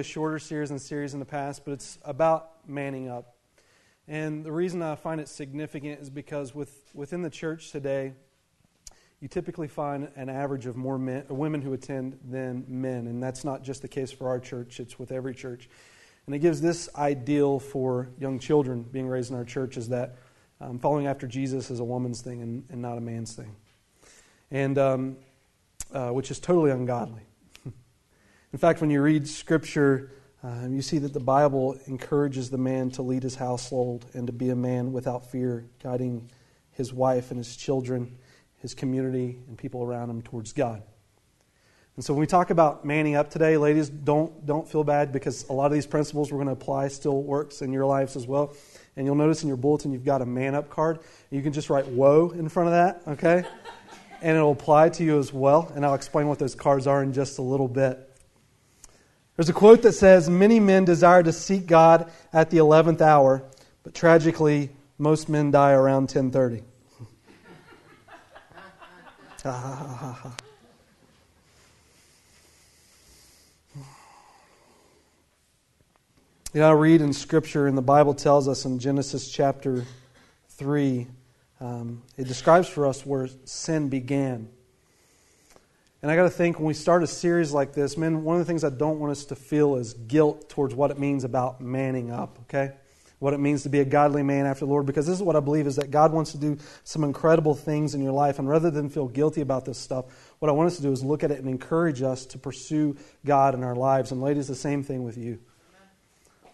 a shorter series than series in the past, but it's about manning up. And the reason I find it significant is because with, within the church today, you typically find an average of more men, women who attend than men. And that's not just the case for our church, it's with every church. And it gives this ideal for young children being raised in our church is that um, following after Jesus is a woman's thing and, and not a man's thing. And um, uh, which is totally ungodly. In fact, when you read Scripture, uh, you see that the Bible encourages the man to lead his household and to be a man without fear, guiding his wife and his children, his community, and people around him towards God. And so when we talk about manning up today, ladies, don't, don't feel bad because a lot of these principles we're going to apply still works in your lives as well. And you'll notice in your bulletin you've got a man up card. You can just write whoa in front of that, okay? and it'll apply to you as well. And I'll explain what those cards are in just a little bit. There's a quote that says, Many men desire to seek God at the 11th hour, but tragically, most men die around 1030. You know, I read in Scripture, and the Bible tells us in Genesis chapter 3 um, it describes for us where sin began. And I got to think when we start a series like this, man, one of the things I don't want us to feel is guilt towards what it means about manning up, okay? What it means to be a godly man after the Lord, because this is what I believe is that God wants to do some incredible things in your life. And rather than feel guilty about this stuff, what I want us to do is look at it and encourage us to pursue God in our lives. And ladies, the same thing with you.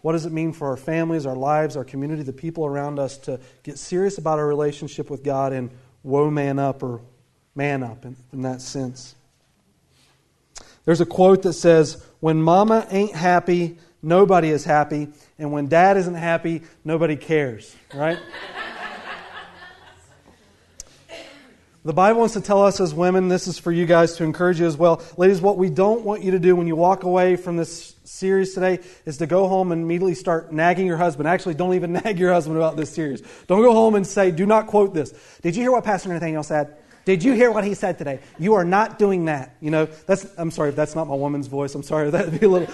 What does it mean for our families, our lives, our community, the people around us to get serious about our relationship with God and woe man up or man up in, in that sense? There's a quote that says, When mama ain't happy, nobody is happy. And when dad isn't happy, nobody cares, right? The Bible wants to tell us as women, this is for you guys to encourage you as well. Ladies, what we don't want you to do when you walk away from this series today is to go home and immediately start nagging your husband. Actually, don't even nag your husband about this series. Don't go home and say, do not quote this. Did you hear what Pastor Nathaniel said? Did you hear what he said today? You are not doing that. You know, that's, I'm sorry if that's not my woman's voice. I'm sorry if that'd be a little,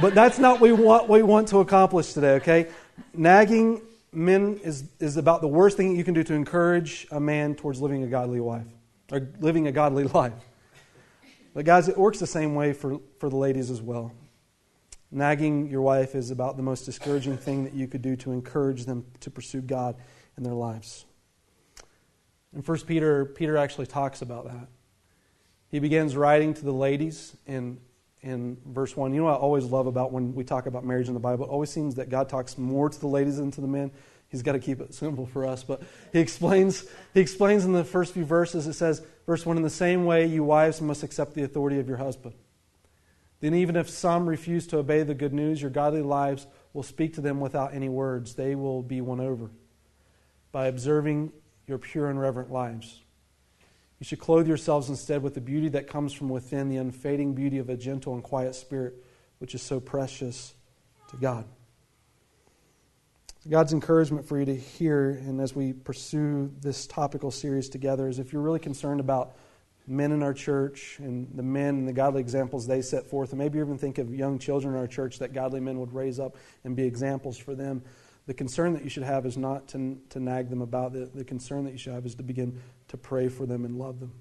but that's not what we want, what we want to accomplish today, okay? Nagging men is, is about the worst thing you can do to encourage a man towards living a godly wife or living a godly life. But, guys, it works the same way for, for the ladies as well. Nagging your wife is about the most discouraging thing that you could do to encourage them to pursue God in their lives. In 1 Peter, Peter actually talks about that. He begins writing to the ladies in in verse 1. You know what I always love about when we talk about marriage in the Bible? It always seems that God talks more to the ladies than to the men. He's got to keep it simple for us. But he explains, he explains in the first few verses, it says, verse 1 In the same way, you wives must accept the authority of your husband. Then, even if some refuse to obey the good news, your godly lives will speak to them without any words. They will be won over by observing your pure and reverent lives. You should clothe yourselves instead with the beauty that comes from within, the unfading beauty of a gentle and quiet spirit, which is so precious to God. God's encouragement for you to hear, and as we pursue this topical series together, is if you're really concerned about men in our church and the men and the godly examples they set forth, and maybe even think of young children in our church that godly men would raise up and be examples for them, the concern that you should have is not to, to nag them about it. The concern that you should have is to begin to pray for them and love them.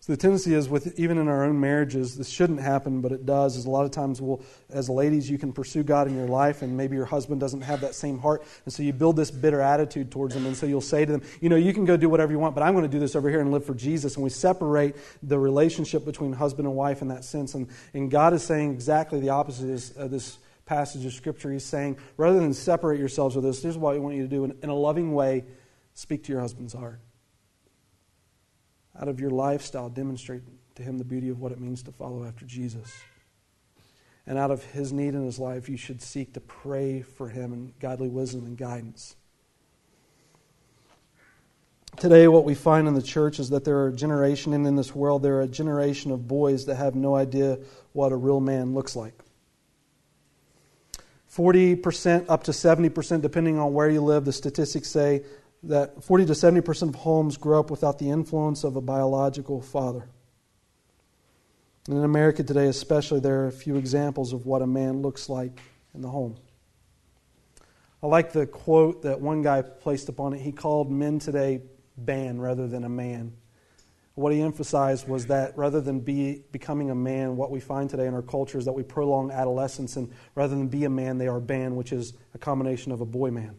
So the tendency is with even in our own marriages, this shouldn't happen, but it does. Is a lot of times we'll, as ladies, you can pursue God in your life, and maybe your husband doesn't have that same heart, and so you build this bitter attitude towards them, and so you'll say to them, you know, you can go do whatever you want, but I'm going to do this over here and live for Jesus, and we separate the relationship between husband and wife in that sense, and, and God is saying exactly the opposite of uh, this passage of Scripture. He's saying, rather than separate yourselves with this, here's what I want you to do in, in a loving way: speak to your husband's heart out of your lifestyle, demonstrate to him the beauty of what it means to follow after Jesus. And out of his need in his life, you should seek to pray for him in godly wisdom and guidance. Today, what we find in the church is that there are a generation, and in this world, there are a generation of boys that have no idea what a real man looks like. 40% up to 70%, depending on where you live, the statistics say that 40 to 70% of homes grow up without the influence of a biological father. And in America today, especially, there are a few examples of what a man looks like in the home. I like the quote that one guy placed upon it. He called men today ban rather than a man. What he emphasized was that rather than be becoming a man, what we find today in our culture is that we prolong adolescence, and rather than be a man, they are ban, which is a combination of a boy man.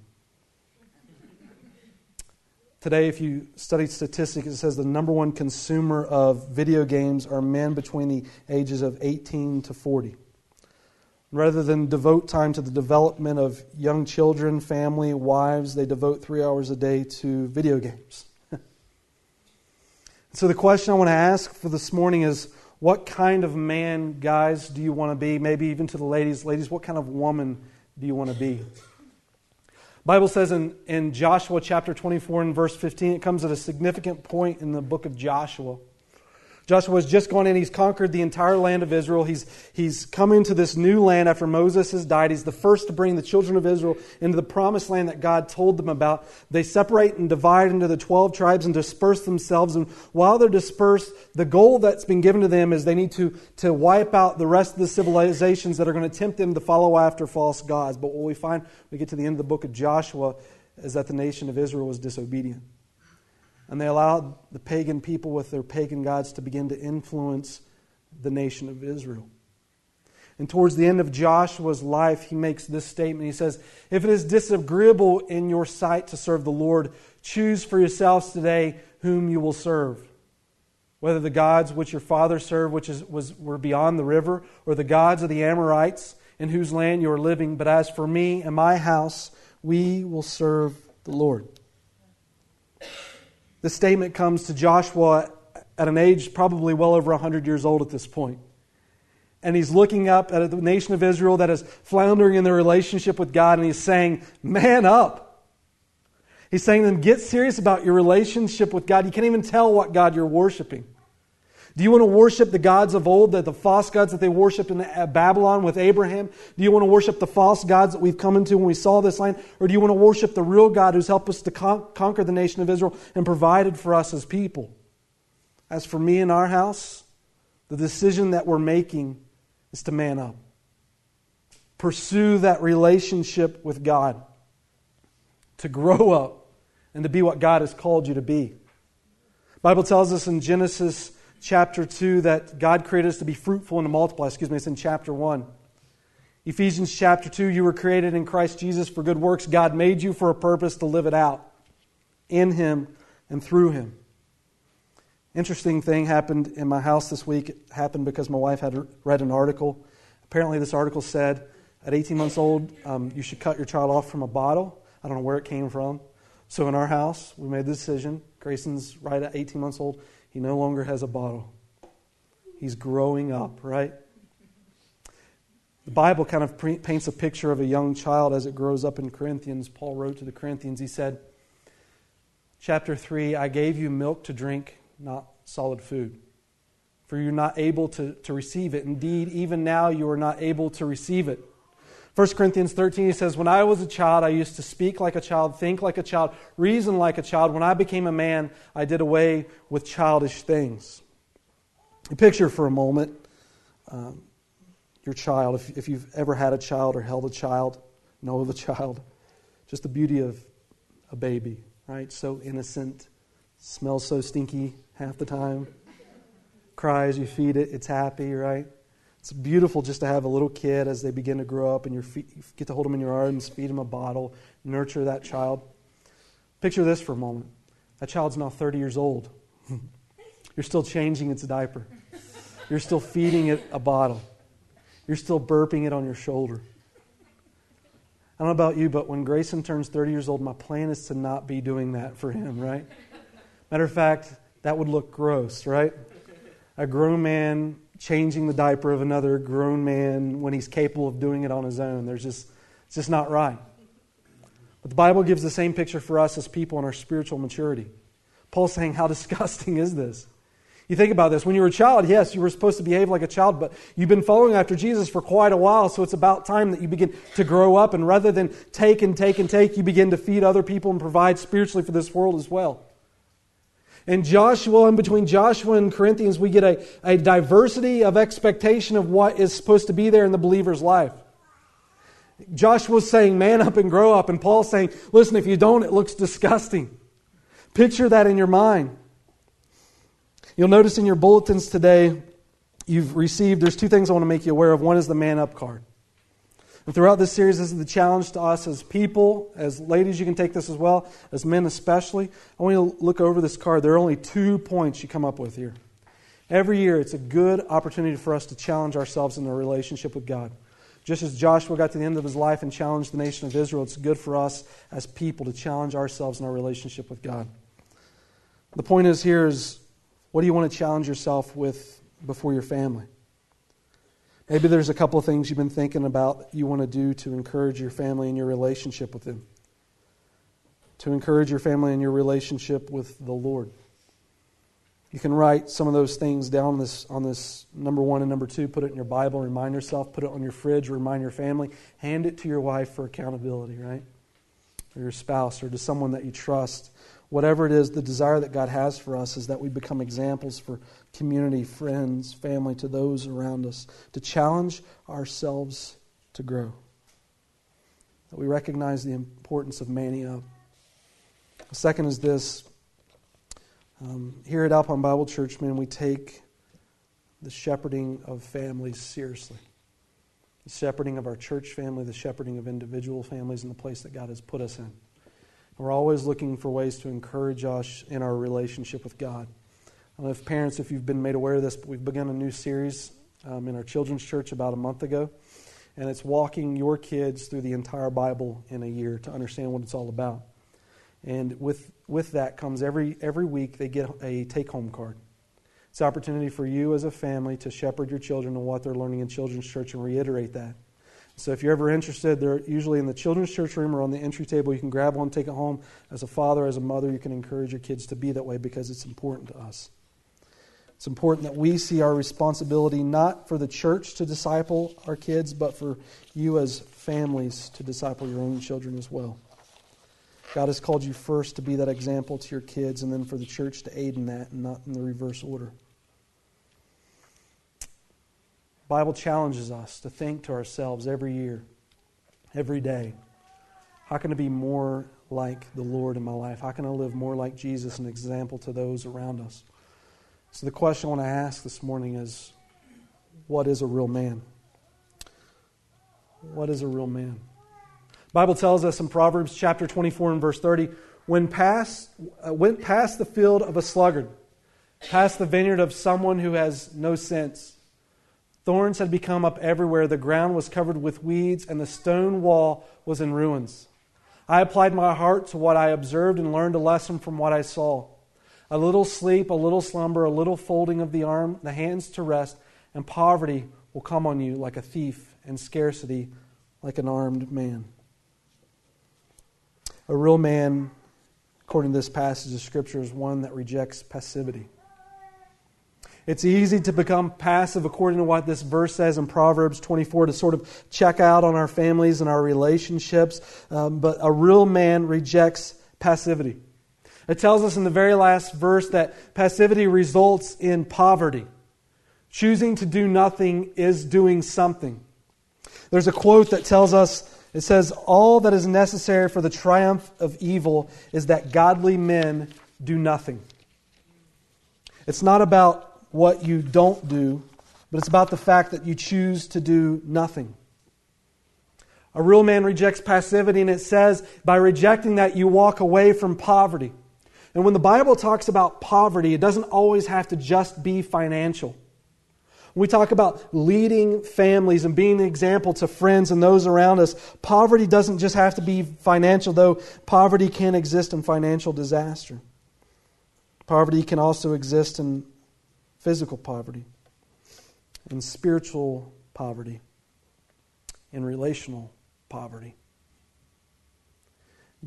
Today, if you study statistics, it says the number one consumer of video games are men between the ages of 18 to 40. Rather than devote time to the development of young children, family, wives, they devote three hours a day to video games. So, the question I want to ask for this morning is what kind of man, guys, do you want to be? Maybe even to the ladies. Ladies, what kind of woman do you want to be? Bible says in, in Joshua chapter 24 and verse 15, it comes at a significant point in the book of Joshua. Joshua has just gone in, he's conquered the entire land of Israel. He's, he's come into this new land after Moses has died. He's the first to bring the children of Israel into the promised land that God told them about. They separate and divide into the 12 tribes and disperse themselves. And while they're dispersed, the goal that's been given to them is they need to, to wipe out the rest of the civilizations that are going to tempt them to follow after false gods. But what we find, we get to the end of the book of Joshua, is that the nation of Israel was disobedient. And they allowed the pagan people with their pagan gods to begin to influence the nation of Israel. And towards the end of Joshua's life, he makes this statement. He says, If it is disagreeable in your sight to serve the Lord, choose for yourselves today whom you will serve. Whether the gods which your father served, which is, was, were beyond the river, or the gods of the Amorites in whose land you are living. But as for me and my house, we will serve the Lord. This statement comes to Joshua at an age probably well over 100 years old at this point. And he's looking up at the nation of Israel that is floundering in their relationship with God, and he's saying, Man up. He's saying to them, Get serious about your relationship with God. You can't even tell what God you're worshiping. Do you want to worship the gods of old, the, the false gods that they worshiped in uh, Babylon with Abraham? Do you want to worship the false gods that we've come into when we saw this land? Or do you want to worship the real God who's helped us to con- conquer the nation of Israel and provided for us as people? As for me and our house, the decision that we're making is to man up. Pursue that relationship with God, to grow up, and to be what God has called you to be. The Bible tells us in Genesis chapter 2 that God created us to be fruitful and to multiply. Excuse me, it's in chapter 1. Ephesians chapter 2, you were created in Christ Jesus for good works. God made you for a purpose to live it out in Him and through Him. Interesting thing happened in my house this week. It happened because my wife had read an article. Apparently, this article said at 18 months old, um, you should cut your child off from a bottle. I don't know where it came from. So, in our house, we made the decision. Grayson's right at 18 months old. He no longer has a bottle. He's growing up, right? The Bible kind of paints a picture of a young child as it grows up in Corinthians. Paul wrote to the Corinthians, he said, Chapter 3 I gave you milk to drink, not solid food, for you're not able to, to receive it. Indeed, even now you are not able to receive it 1 Corinthians 13, he says, When I was a child, I used to speak like a child, think like a child, reason like a child. When I became a man, I did away with childish things. Picture for a moment um, your child, if, if you've ever had a child or held a child, know of a child, just the beauty of a baby, right? So innocent, smells so stinky half the time, cries, you feed it, it's happy, right? It's beautiful just to have a little kid as they begin to grow up and you get to hold them in your arms, feed them a bottle, nurture that child. Picture this for a moment. That child's now 30 years old. You're still changing its diaper. You're still feeding it a bottle. You're still burping it on your shoulder. I don't know about you, but when Grayson turns 30 years old, my plan is to not be doing that for him, right? Matter of fact, that would look gross, right? A grown man changing the diaper of another grown man when he's capable of doing it on his own. There's just, it's just not right. But the Bible gives the same picture for us as people in our spiritual maturity. Paul's saying, How disgusting is this? You think about this. When you were a child, yes, you were supposed to behave like a child, but you've been following after Jesus for quite a while, so it's about time that you begin to grow up, and rather than take and take and take, you begin to feed other people and provide spiritually for this world as well. And Joshua, and between Joshua and Corinthians, we get a, a diversity of expectation of what is supposed to be there in the believer's life. Joshua's saying, man up and grow up. And Paul's saying, listen, if you don't, it looks disgusting. Picture that in your mind. You'll notice in your bulletins today, you've received, there's two things I want to make you aware of. One is the man up card. And throughout this series, this is the challenge to us as people, as ladies, you can take this as well, as men especially. I want you to look over this card. There are only two points you come up with here. Every year, it's a good opportunity for us to challenge ourselves in our relationship with God. Just as Joshua got to the end of his life and challenged the nation of Israel, it's good for us as people to challenge ourselves in our relationship with God. The point is here is what do you want to challenge yourself with before your family? Maybe there's a couple of things you've been thinking about you want to do to encourage your family and your relationship with them. To encourage your family and your relationship with the Lord. You can write some of those things down this, on this number one and number two. Put it in your Bible, remind yourself. Put it on your fridge, remind your family. Hand it to your wife for accountability, right? Or your spouse, or to someone that you trust. Whatever it is, the desire that God has for us is that we become examples for community, friends, family, to those around us, to challenge ourselves to grow. That we recognize the importance of up. The second is this um, here at Alpine Bible Church, man, we take the shepherding of families seriously. The shepherding of our church family, the shepherding of individual families in the place that God has put us in. We're always looking for ways to encourage us in our relationship with God. I don't know if parents, if you've been made aware of this, but we've begun a new series um, in our children's church about a month ago. And it's walking your kids through the entire Bible in a year to understand what it's all about. And with, with that comes every, every week they get a take home card. It's an opportunity for you as a family to shepherd your children and what they're learning in children's church and reiterate that. So if you're ever interested, they're usually in the children's church room or on the entry table. You can grab one, take it home. As a father, as a mother, you can encourage your kids to be that way because it's important to us. It's important that we see our responsibility not for the church to disciple our kids, but for you as families to disciple your own children as well. God has called you first to be that example to your kids, and then for the church to aid in that, and not in the reverse order. The Bible challenges us to think to ourselves every year, every day, how can I be more like the Lord in my life? How can I live more like Jesus, an example to those around us? So the question I want to ask this morning is, what is a real man? What is a real man? Bible tells us in Proverbs chapter 24 and verse 30, when past, uh, went past the field of a sluggard, past the vineyard of someone who has no sense. Thorns had become up everywhere, the ground was covered with weeds, and the stone wall was in ruins. I applied my heart to what I observed and learned a lesson from what I saw. A little sleep, a little slumber, a little folding of the arm, the hands to rest, and poverty will come on you like a thief, and scarcity like an armed man. A real man, according to this passage of Scripture, is one that rejects passivity. It's easy to become passive, according to what this verse says in Proverbs 24, to sort of check out on our families and our relationships. Um, but a real man rejects passivity. It tells us in the very last verse that passivity results in poverty. Choosing to do nothing is doing something. There's a quote that tells us it says, All that is necessary for the triumph of evil is that godly men do nothing. It's not about what you don't do, but it's about the fact that you choose to do nothing. A real man rejects passivity, and it says, by rejecting that, you walk away from poverty. And when the Bible talks about poverty, it doesn't always have to just be financial. We talk about leading families and being an example to friends and those around us, poverty doesn't just have to be financial, though poverty can exist in financial disaster. Poverty can also exist in physical poverty, in spiritual poverty, in relational poverty.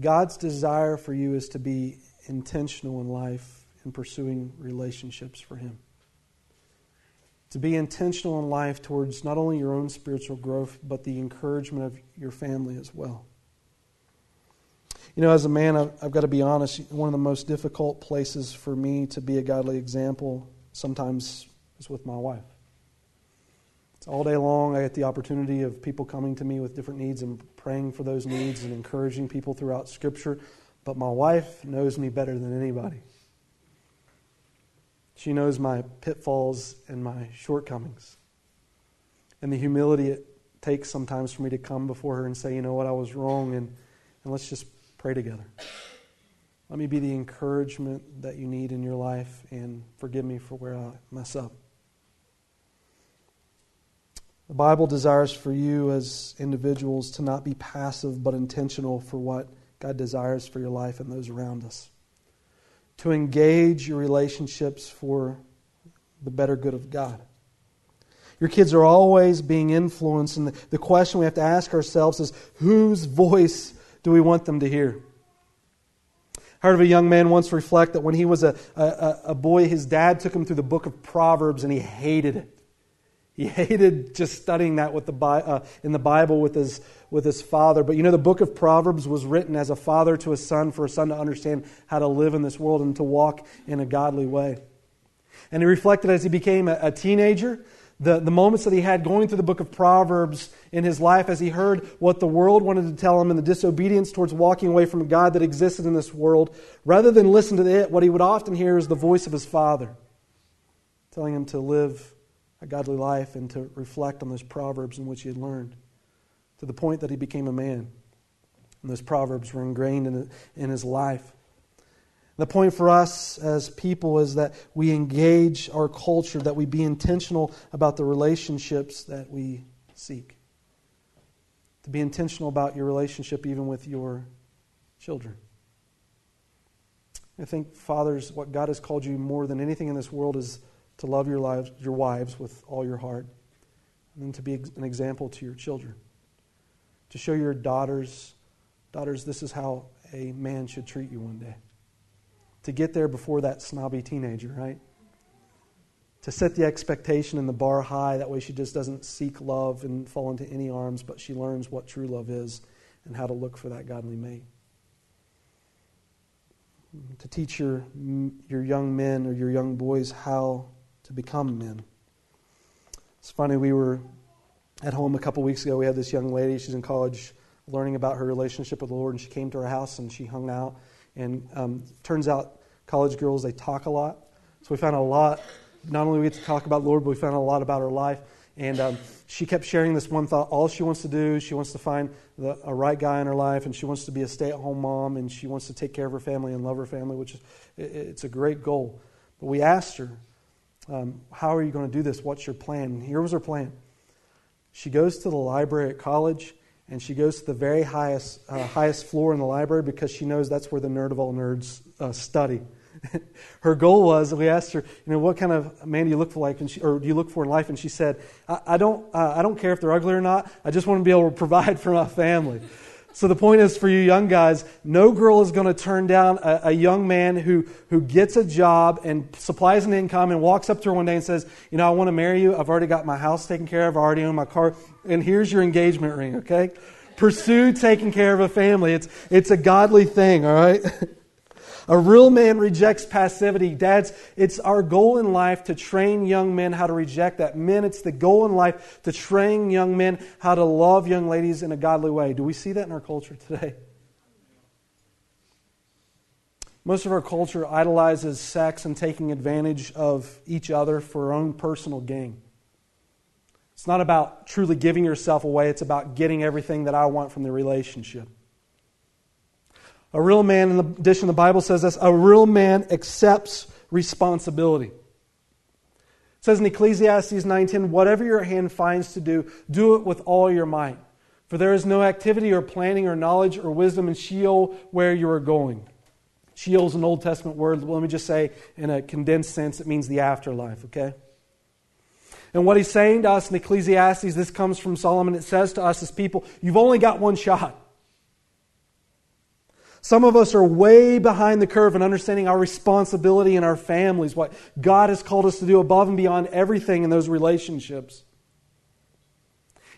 God's desire for you is to be intentional in life in pursuing relationships for Him to be intentional in life towards not only your own spiritual growth, but the encouragement of your family as well. You know, as a man, I've, I've got to be honest, one of the most difficult places for me to be a godly example sometimes it's with my wife. It's all day long. I get the opportunity of people coming to me with different needs and praying for those needs and encouraging people throughout Scripture. But my wife knows me better than anybody. She knows my pitfalls and my shortcomings. And the humility it takes sometimes for me to come before her and say, you know what, I was wrong, and, and let's just pray together. Let me be the encouragement that you need in your life, and forgive me for where I mess up. The Bible desires for you as individuals to not be passive but intentional for what God desires for your life and those around us. To engage your relationships for the better good of God. Your kids are always being influenced, and the, question we have to ask ourselves is whose voice do we want them to hear? Heard of a young man once reflect that when he was a, a, a boy, his dad took him through the book of Proverbs and he hated it. He hated just studying that with the, uh, in the Bible with his, with his father. But you know, the book of Proverbs was written as a father to a son for a son to understand how to live in this world and to walk in a godly way. And he reflected as he became a, a teenager, the, the moments that he had going through the book of Proverbs in his life as he heard what the world wanted to tell him and the disobedience towards walking away from God that existed in this world. Rather than listen to it, what he would often hear is the voice of his father telling him to live a godly life and to reflect on those proverbs in which he had learned to the point that he became a man. And those proverbs were ingrained in, in his life. The point for us as people is that we engage our culture, that we be intentional about the relationships that we seek. To be intentional about your relationship even with your children. I think, fathers, what God has called you more than anything in this world is to love your, lives, your wives with all your heart, and to be an example to your children. To show your daughters, daughters, this is how a man should treat you one day. To get there before that snobby teenager, right? To set the expectation and the bar high, that way she just doesn't seek love and fall into any arms, but she learns what true love is and how to look for that godly mate to teach your, your young men or your young boys how to become men. It's funny, we were at home a couple weeks ago. We had this young lady, she's in college learning about her relationship with the Lord, and she came to our house and she hung out. And um, turns out college girls, they talk a lot. So we found a lot, not only we get to talk about the Lord, but we found a lot about her life. And um, she kept sharing this one thought. All she wants to do, she wants to find the, a right guy in her life, and she wants to be a stay-at-home mom, and she wants to take care of her family and love her family, which is it, it's a great goal. But we asked her, um, How are you going to do this? What's your plan? And here was her plan. She goes to the library at college, and she goes to the very highest, uh, highest floor in the library because she knows that's where the nerd of all nerds uh, study. her goal was, we asked her, you know, what kind of man do you look for like, and she, or do you look for in life? And she said, I, I don't, uh, I don't care if they're ugly or not. I just want to be able to provide for my family. So the point is for you young guys, no girl is going to turn down a, a, young man who, who gets a job and supplies an income and walks up to her one day and says, you know, I want to marry you. I've already got my house taken care of. I already own my car. And here's your engagement ring, okay? Pursue taking care of a family. It's, it's a godly thing, all right? A real man rejects passivity. Dads, it's our goal in life to train young men how to reject that. Men, it's the goal in life to train young men how to love young ladies in a godly way. Do we see that in our culture today? Most of our culture idolizes sex and taking advantage of each other for our own personal gain. It's not about truly giving yourself away, it's about getting everything that I want from the relationship. A real man, in addition, the Bible says this a real man accepts responsibility. It says in Ecclesiastes 9:10, whatever your hand finds to do, do it with all your might. For there is no activity or planning or knowledge or wisdom in Sheol where you are going. Sheol is an Old Testament word. Let me just say, in a condensed sense, it means the afterlife, okay? And what he's saying to us in Ecclesiastes, this comes from Solomon, it says to us as people, you've only got one shot. Some of us are way behind the curve in understanding our responsibility in our families, what God has called us to do above and beyond everything in those relationships.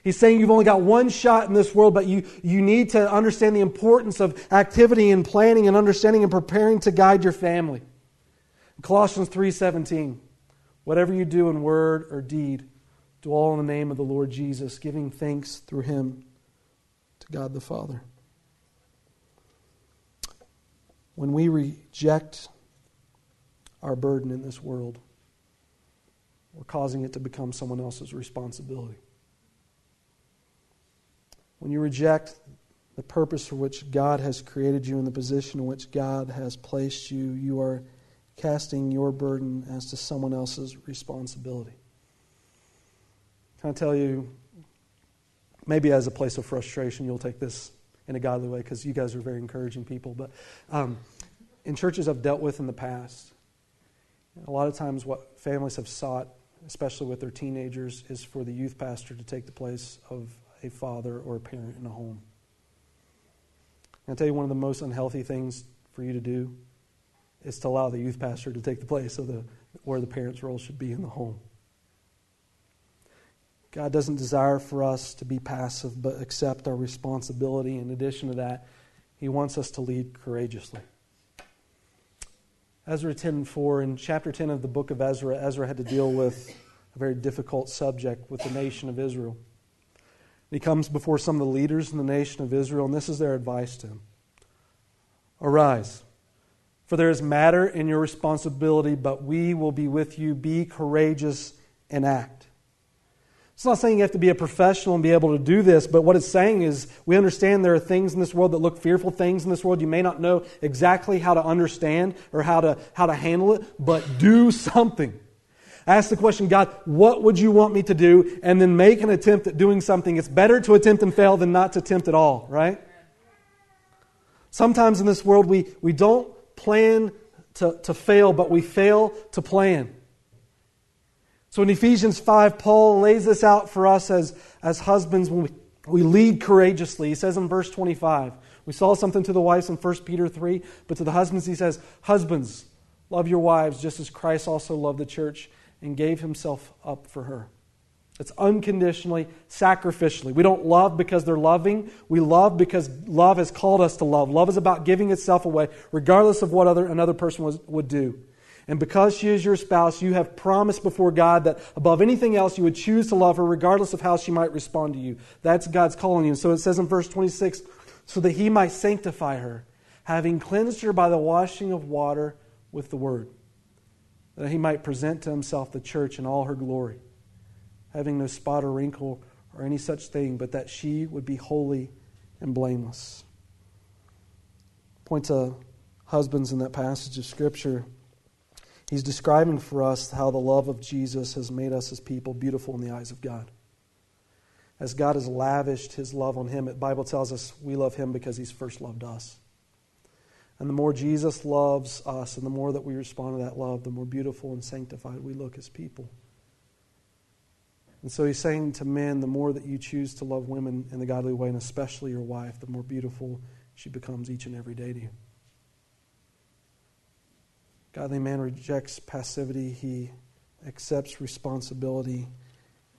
He's saying you've only got one shot in this world, but you, you need to understand the importance of activity and planning and understanding and preparing to guide your family. Colossians 3:17. Whatever you do in word or deed, do all in the name of the Lord Jesus, giving thanks through him to God the Father. When we reject our burden in this world, we're causing it to become someone else's responsibility. When you reject the purpose for which God has created you and the position in which God has placed you, you are casting your burden as to someone else's responsibility. Can I tell you, maybe as a place of frustration, you'll take this in a godly way because you guys are very encouraging people. But um, in churches I've dealt with in the past, a lot of times what families have sought, especially with their teenagers, is for the youth pastor to take the place of a father or a parent in a home. And I'll tell you one of the most unhealthy things for you to do is to allow the youth pastor to take the place of the, where the parent's role should be in the home. God doesn't desire for us to be passive, but accept our responsibility. In addition to that, He wants us to lead courageously. Ezra 10:4 in chapter 10 of the book of Ezra, Ezra had to deal with a very difficult subject with the nation of Israel. He comes before some of the leaders in the nation of Israel, and this is their advice to him Arise, for there is matter in your responsibility, but we will be with you. Be courageous and act. It's not saying you have to be a professional and be able to do this, but what it's saying is we understand there are things in this world that look fearful, things in this world you may not know exactly how to understand or how to, how to handle it, but do something. Ask the question, God, what would you want me to do? And then make an attempt at doing something. It's better to attempt and fail than not to attempt at all, right? Sometimes in this world, we, we don't plan to, to fail, but we fail to plan. So in Ephesians 5, Paul lays this out for us as, as husbands when we, we lead courageously. He says in verse 25, we saw something to the wives in 1 Peter 3, but to the husbands, he says, Husbands, love your wives just as Christ also loved the church and gave himself up for her. It's unconditionally, sacrificially. We don't love because they're loving. We love because love has called us to love. Love is about giving itself away, regardless of what other, another person was, would do. And because she is your spouse, you have promised before God that above anything else, you would choose to love her, regardless of how she might respond to you. That's God's calling you. And so it says in verse 26 so that he might sanctify her, having cleansed her by the washing of water with the word that he might present to himself the church in all her glory, having no spot or wrinkle or any such thing, but that she would be holy and blameless. Point to husbands in that passage of Scripture. He's describing for us how the love of Jesus has made us as people beautiful in the eyes of God. As God has lavished his love on him, the Bible tells us we love him because he's first loved us. And the more Jesus loves us and the more that we respond to that love, the more beautiful and sanctified we look as people. And so he's saying to men, the more that you choose to love women in the godly way, and especially your wife, the more beautiful she becomes each and every day to you. Godly man rejects passivity, he accepts responsibility,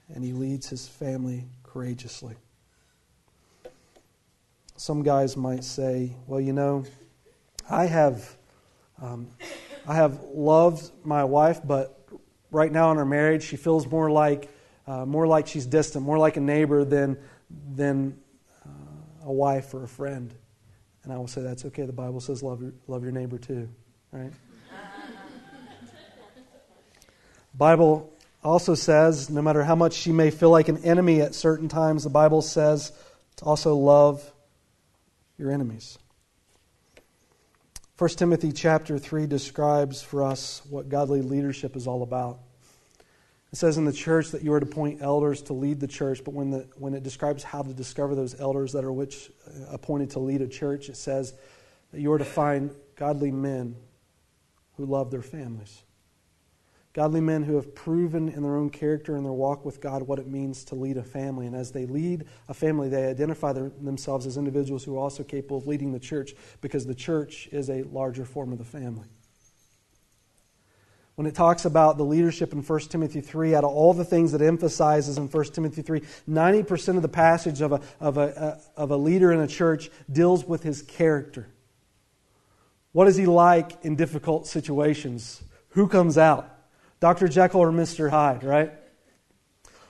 and he leads his family courageously. Some guys might say, well, you know, I have, um, I have loved my wife, but right now in our marriage, she feels more like, uh, more like she's distant, more like a neighbor than, than uh, a wife or a friend. And I will say that's okay. The Bible says love love your neighbor too, right? Bible also says no matter how much she may feel like an enemy at certain times, the Bible says to also love your enemies. 1 Timothy chapter 3 describes for us what godly leadership is all about. It says in the church that you are to appoint elders to lead the church, but when, the, when it describes how to discover those elders that are which uh, appointed to lead a church, it says that you are to find godly men who love their families. Godly men who have proven in their own character and their walk with God what it means to lead a family. And as they lead a family, they identify their, themselves as individuals who are also capable of leading the church because the church is a larger form of the family. when it talks about the leadership in 1 Timothy 3, out of all the things that emphasizes in 1 Timothy 3, 90% of the passage of a, of, a, uh, of a leader in a church deals with his character. What is he like in difficult situations? Who comes out? Dr. Jekyll or Mr. Hyde, right?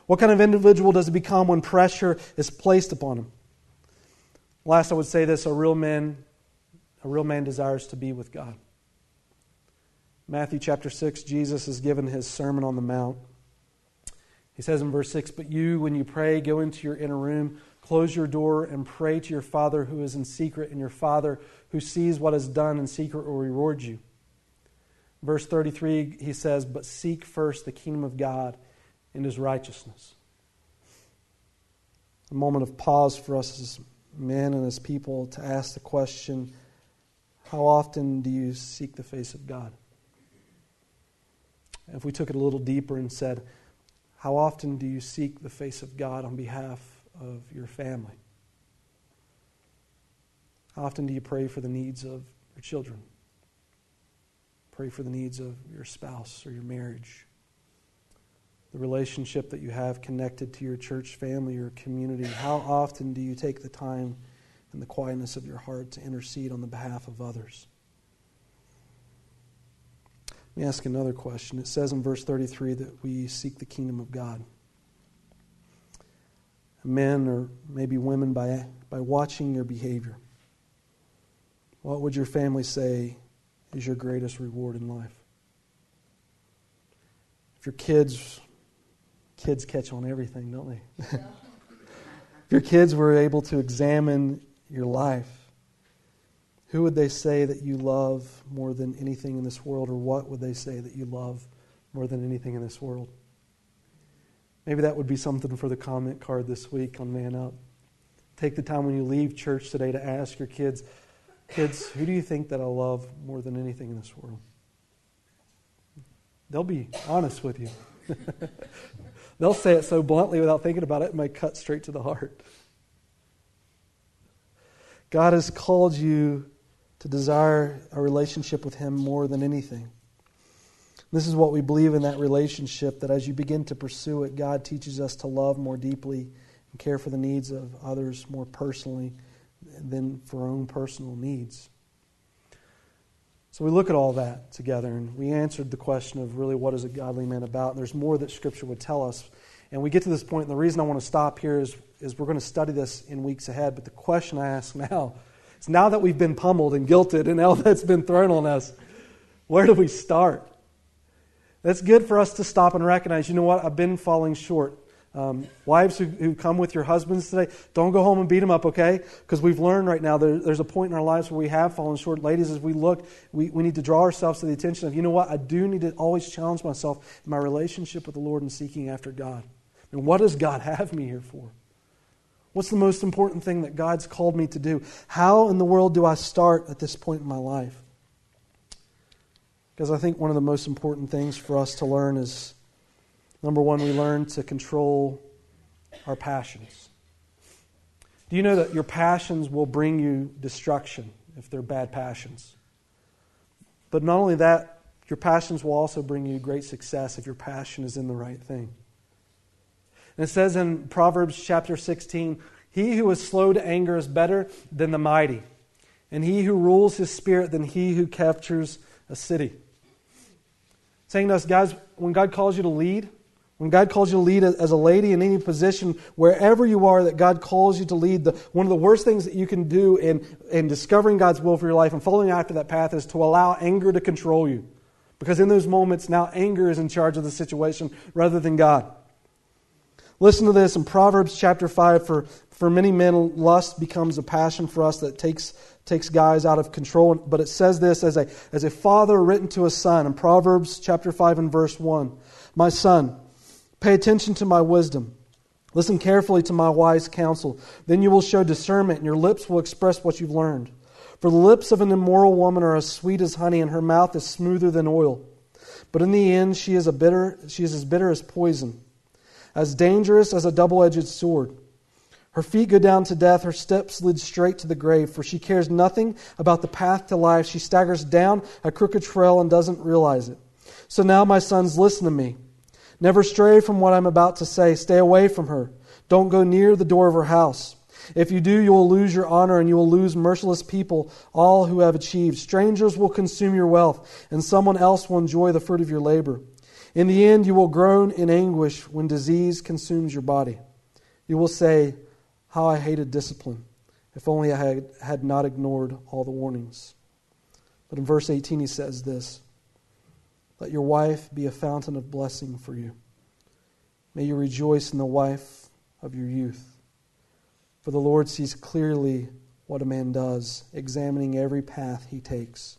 What kind of individual does he become when pressure is placed upon him? Last, I would say this a real man, a real man desires to be with God. Matthew chapter 6, Jesus is given his Sermon on the Mount. He says in verse 6 But you, when you pray, go into your inner room, close your door, and pray to your Father who is in secret, and your Father who sees what is done in secret will reward you. Verse 33, he says, But seek first the kingdom of God and his righteousness. A moment of pause for us as men and as people to ask the question how often do you seek the face of God? If we took it a little deeper and said, How often do you seek the face of God on behalf of your family? How often do you pray for the needs of your children? Pray for the needs of your spouse or your marriage? The relationship that you have connected to your church family or community. How often do you take the time and the quietness of your heart to intercede on the behalf of others? Let me ask another question. It says in verse 33 that we seek the kingdom of God. Men or maybe women, by, by watching your behavior, what would your family say is your greatest reward in life? If your kids, kids catch on everything, don't they? if your kids were able to examine your life, who would they say that you love more than anything in this world, or what would they say that you love more than anything in this world? Maybe that would be something for the comment card this week on Man Up. Take the time when you leave church today to ask your kids, kids, who do you think that I love more than anything in this world? They'll be honest with you. They'll say it so bluntly without thinking about it, it might cut straight to the heart. God has called you to desire a relationship with Him more than anything. This is what we believe in that relationship that as you begin to pursue it, God teaches us to love more deeply and care for the needs of others more personally than for our own personal needs. So we look at all that together and we answered the question of really what is a godly man about. And there's more that Scripture would tell us. And we get to this point, and the reason I want to stop here is, is we're going to study this in weeks ahead. But the question I ask now is now that we've been pummeled and guilted and all that's been thrown on us, where do we start? That's good for us to stop and recognize, you know what, I've been falling short. Um, wives who, who, come with your husbands today, don't go home and beat them up, okay? Because we've learned right now there, there's a point in our lives where we have fallen short. Ladies, as we look, we, we need to draw ourselves to the attention of, you know what, I do need to always challenge myself in my relationship with the Lord and seeking after God. And what does God have me here for? What's the most important thing that God's called me to do? How in the world do I start at this point in my life? Because I think one of the most important things for us to learn is number one, we learn to control our passions. Do you know that your passions will bring you destruction if they're bad passions? But not only that, your passions will also bring you great success if your passion is in the right thing. And it says in Proverbs chapter 16 He who is slow to anger is better than the mighty, and he who rules his spirit than he who captures a city. Saying to us, guys, when God calls you to lead, when God calls you to lead as a lady in any position, wherever you are, that God calls you to lead, the, one of the worst things that you can do in, in discovering God's will for your life and following after that path is to allow anger to control you. Because in those moments, now anger is in charge of the situation rather than God. Listen to this in Proverbs chapter 5 for, for many men, lust becomes a passion for us that takes, takes guys out of control. But it says this as a, as a father written to a son in Proverbs chapter 5 and verse 1 My son, pay attention to my wisdom. Listen carefully to my wise counsel. Then you will show discernment, and your lips will express what you've learned. For the lips of an immoral woman are as sweet as honey, and her mouth is smoother than oil. But in the end, she is, a bitter, she is as bitter as poison as dangerous as a double edged sword. Her feet go down to death, her steps lead straight to the grave, for she cares nothing about the path to life. She staggers down a crooked trail and doesn't realize it. So now, my sons, listen to me. Never stray from what I'm about to say. Stay away from her. Don't go near the door of her house. If you do, you will lose your honor and you will lose merciless people, all who have achieved. Strangers will consume your wealth, and someone else will enjoy the fruit of your labor. In the end, you will groan in anguish when disease consumes your body. You will say, How I hated discipline. If only I had, not ignored all the warnings. But in verse 18, he says this Let your wife be a fountain of blessing for you. May you rejoice in the wife of your youth. For the Lord sees clearly what a man does, examining every path he takes.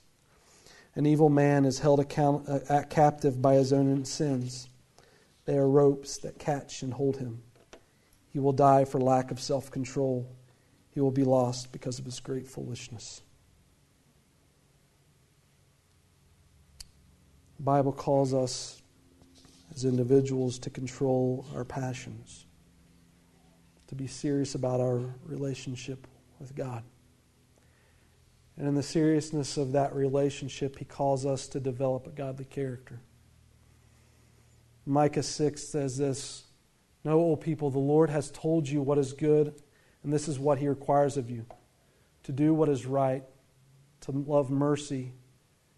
An evil man is held account, uh, captive by his own sins. They are ropes that catch and hold him. He will die for lack of self control. He will be lost because of his great foolishness. Bible calls us as individuals to control our passions to be serious about our relationship with God. And in the seriousness of that relationship, he calls us to develop a godly character. Micah 6 says this Know, O people, the Lord has told you what is good, and this is what he requires of you to do what is right, to love mercy,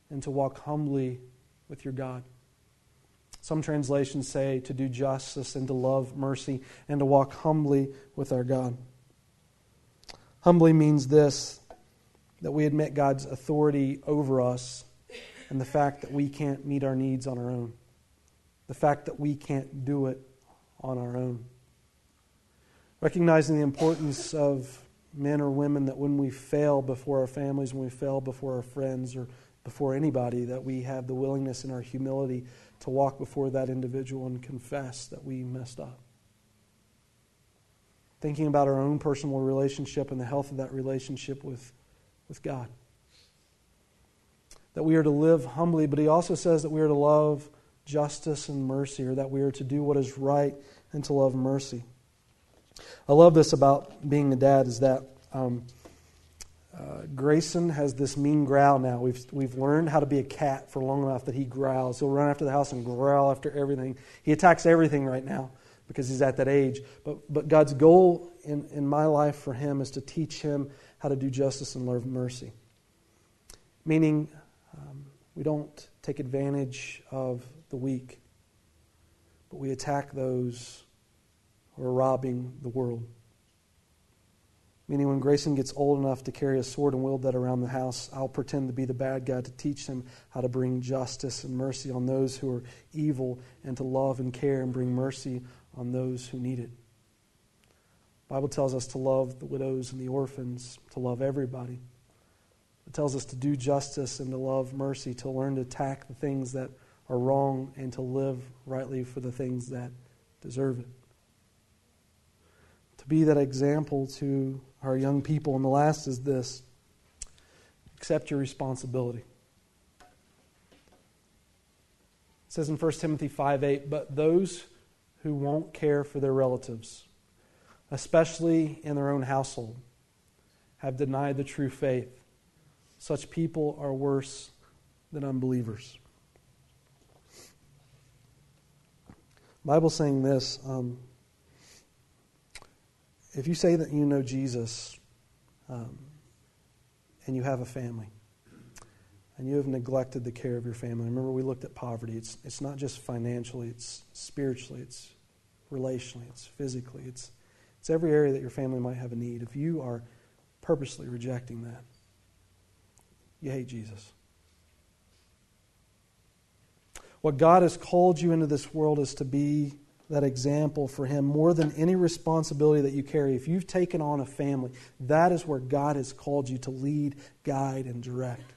and to walk humbly with your God. Some translations say to do justice and to love mercy and to walk humbly with our God. Humbly means this that we admit God's authority over us and the fact that we can't meet our needs on our own, the fact that we can't do it on our own. Recognizing the importance of men or women that when we fail before our families, when we fail before our friends or before anybody, that we have the willingness and our humility to walk before that individual and confess that we messed up. Thinking about our own personal relationship and the health of that relationship with, with God. That we are to live humbly, but he also says that we are to love justice and mercy, or that we are to do what is right and to love mercy. I love this about being a dad is that um, uh, Grayson has this mean growl now. We've, we've learned how to be a cat for long enough that he growls. He'll run after the house and growl after everything. He attacks everything right now because he's at that age. But, but God's goal in, in my life for him is to teach him how to do justice and love mercy. Meaning, um, we don't take advantage of the weak, but we attack those who are robbing the world. Meaning, when Grayson gets old enough to carry a sword and wield that around the house, I'll pretend to be the bad guy to teach him how to bring justice and mercy on those who are evil and to love and care and bring mercy on those who need it. The Bible tells us to love the widows and the orphans, to love everybody. It tells us to do justice and to love mercy, to learn to attack the things that are wrong and to live rightly for the things that deserve it. To be that example to our young people. And the last is this accept your responsibility. It says in 1 Timothy 5 8, but those who won't care for their relatives, especially in their own household, have denied the true faith. Such people are worse than unbelievers. Bible saying this um, if you say that you know Jesus um, and you have a family and you have neglected the care of your family, remember we looked at poverty. It's, it's not just financially, it's spiritually, it's relationally, it's physically, it's, it's every area that your family might have a need. If you are purposely rejecting that, you hate Jesus. What God has called you into this world is to be that example for him more than any responsibility that you carry. If you've taken on a family, that is where God has called you to lead, guide, and direct.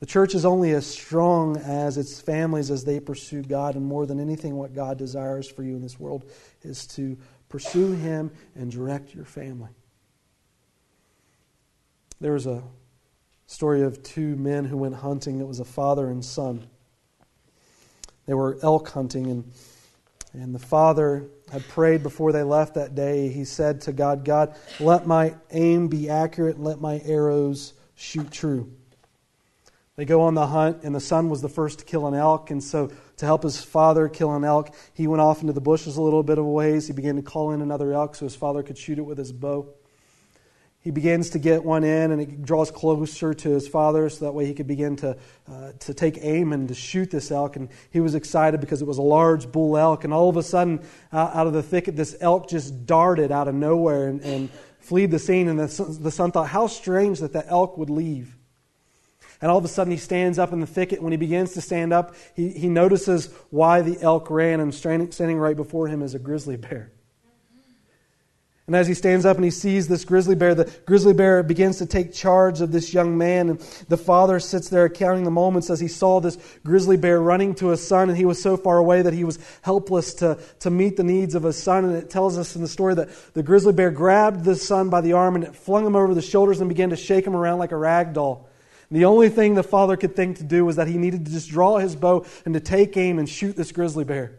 The church is only as strong as its families as they pursue God, and more than anything, what God desires for you in this world is to pursue Him and direct your family. There was a story of two men who went hunting. It was a father and son. They were elk hunting, and and the father had prayed before they left that day. He said to God, God, let my aim be accurate and let my arrows shoot true. They go on the hunt, and the son was the first to kill an elk. And so, to help his father kill an elk, he went off into the bushes a little bit of ways. He began to call in another elk so his father could shoot it with his bow. He begins to get one in, and he draws closer to his father so that way he could begin to, uh, to take aim and to shoot this elk. And he was excited because it was a large bull elk. And all of a sudden, uh, out of the thicket, this elk just darted out of nowhere and, and fled the scene. And the, the son thought, how strange that the elk would leave. And all of a sudden, he stands up in the thicket. When he begins to stand up, he, he notices why the elk ran, and standing right before him is a grizzly bear. And as he stands up and he sees this grizzly bear, the grizzly bear begins to take charge of this young man. And the father sits there counting the moments as he saw this grizzly bear running to his son. And he was so far away that he was helpless to, to meet the needs of his son. And it tells us in the story that the grizzly bear grabbed the son by the arm and it flung him over the shoulders and began to shake him around like a rag doll. And The only thing the father could think to do was that he needed to just draw his bow and to take aim and shoot this grizzly bear.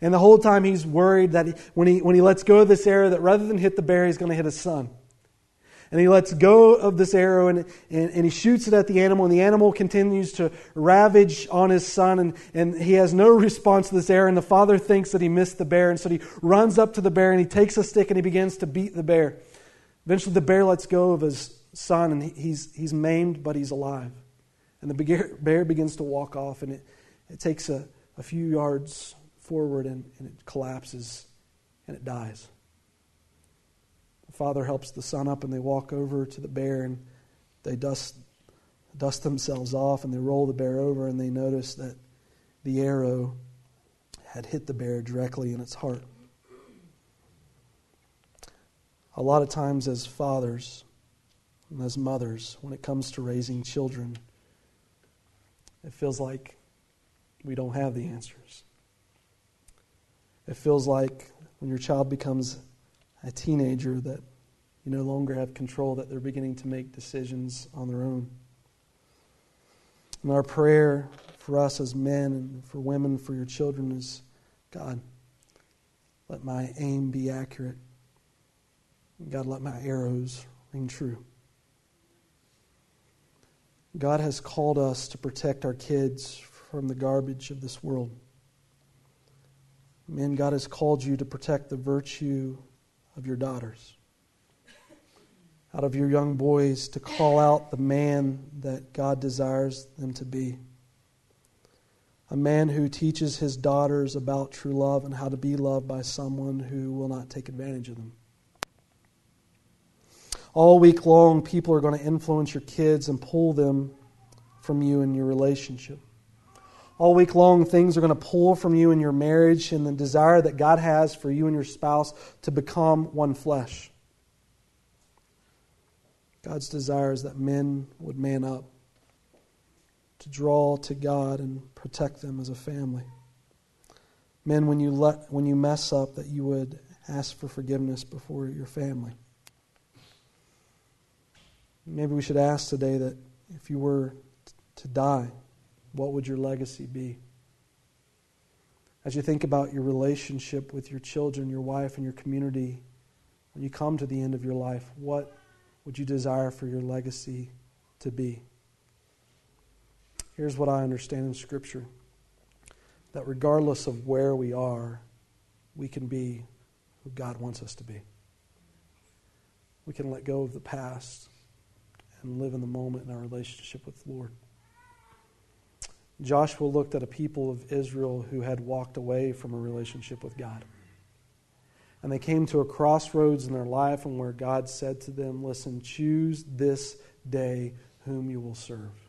And the whole time he's worried that he, when, he, when he lets go of this arrow, that rather than hit the bear, he's going to hit his son. And he lets go of this arrow and, and, and, he shoots it at the animal, and the animal continues to ravage on his son, and, and he has no response to this arrow. And the father thinks that he missed the bear, and so he runs up to the bear and he takes a stick and he begins to beat the bear. Eventually, the bear lets go of his son, and he's, he's maimed, but he's alive. And the bear begins to walk off, and it, it takes a, a few yards forward and, and it collapses and it dies. The father helps the son up, and they walk over to the bear, and they dust, dust themselves off, and they roll the bear over, and they notice that the arrow had hit the bear directly in its heart. A lot of times, as fathers, and as mothers, when it comes to raising children, it feels like we don't have the answers. It feels like when your child becomes a teenager that you no longer have control, that they're beginning to make decisions on their own. And our prayer for us as men and for women, for your children is God, let my aim be accurate. God, let my arrows ring true. God has called us to protect our kids from the garbage of this world. Men, God has called you to protect the virtue of your daughters. Out of your young boys, to call out the man that God desires them to be. A man who teaches his daughters about true love and how to be loved by someone who will not take advantage of them. All week long, people are going to influence your kids and pull them from you in your relationship. All week long, things are going to pull from you in your marriage and the desire that God has for you and your spouse to become one flesh. God's desire is that men would man up to draw to God and protect them as a family. Men, when you, let, when you mess up, that you would ask for forgiveness before your family. Maybe we should ask today that if you were to die, what would your legacy be? As you think about your relationship with your children, your wife, and your community, when you come to the end of your life, what would you desire for your legacy to be? Here's what I understand in Scripture that regardless of where we are, we can be who God wants us to be. We can let go of the past and live in the moment in our relationship with the Lord. Joshua looked at a people of Israel who had walked away from a relationship with God. And they came to a crossroads in their life and where God said to them, Listen, choose this day whom you will serve.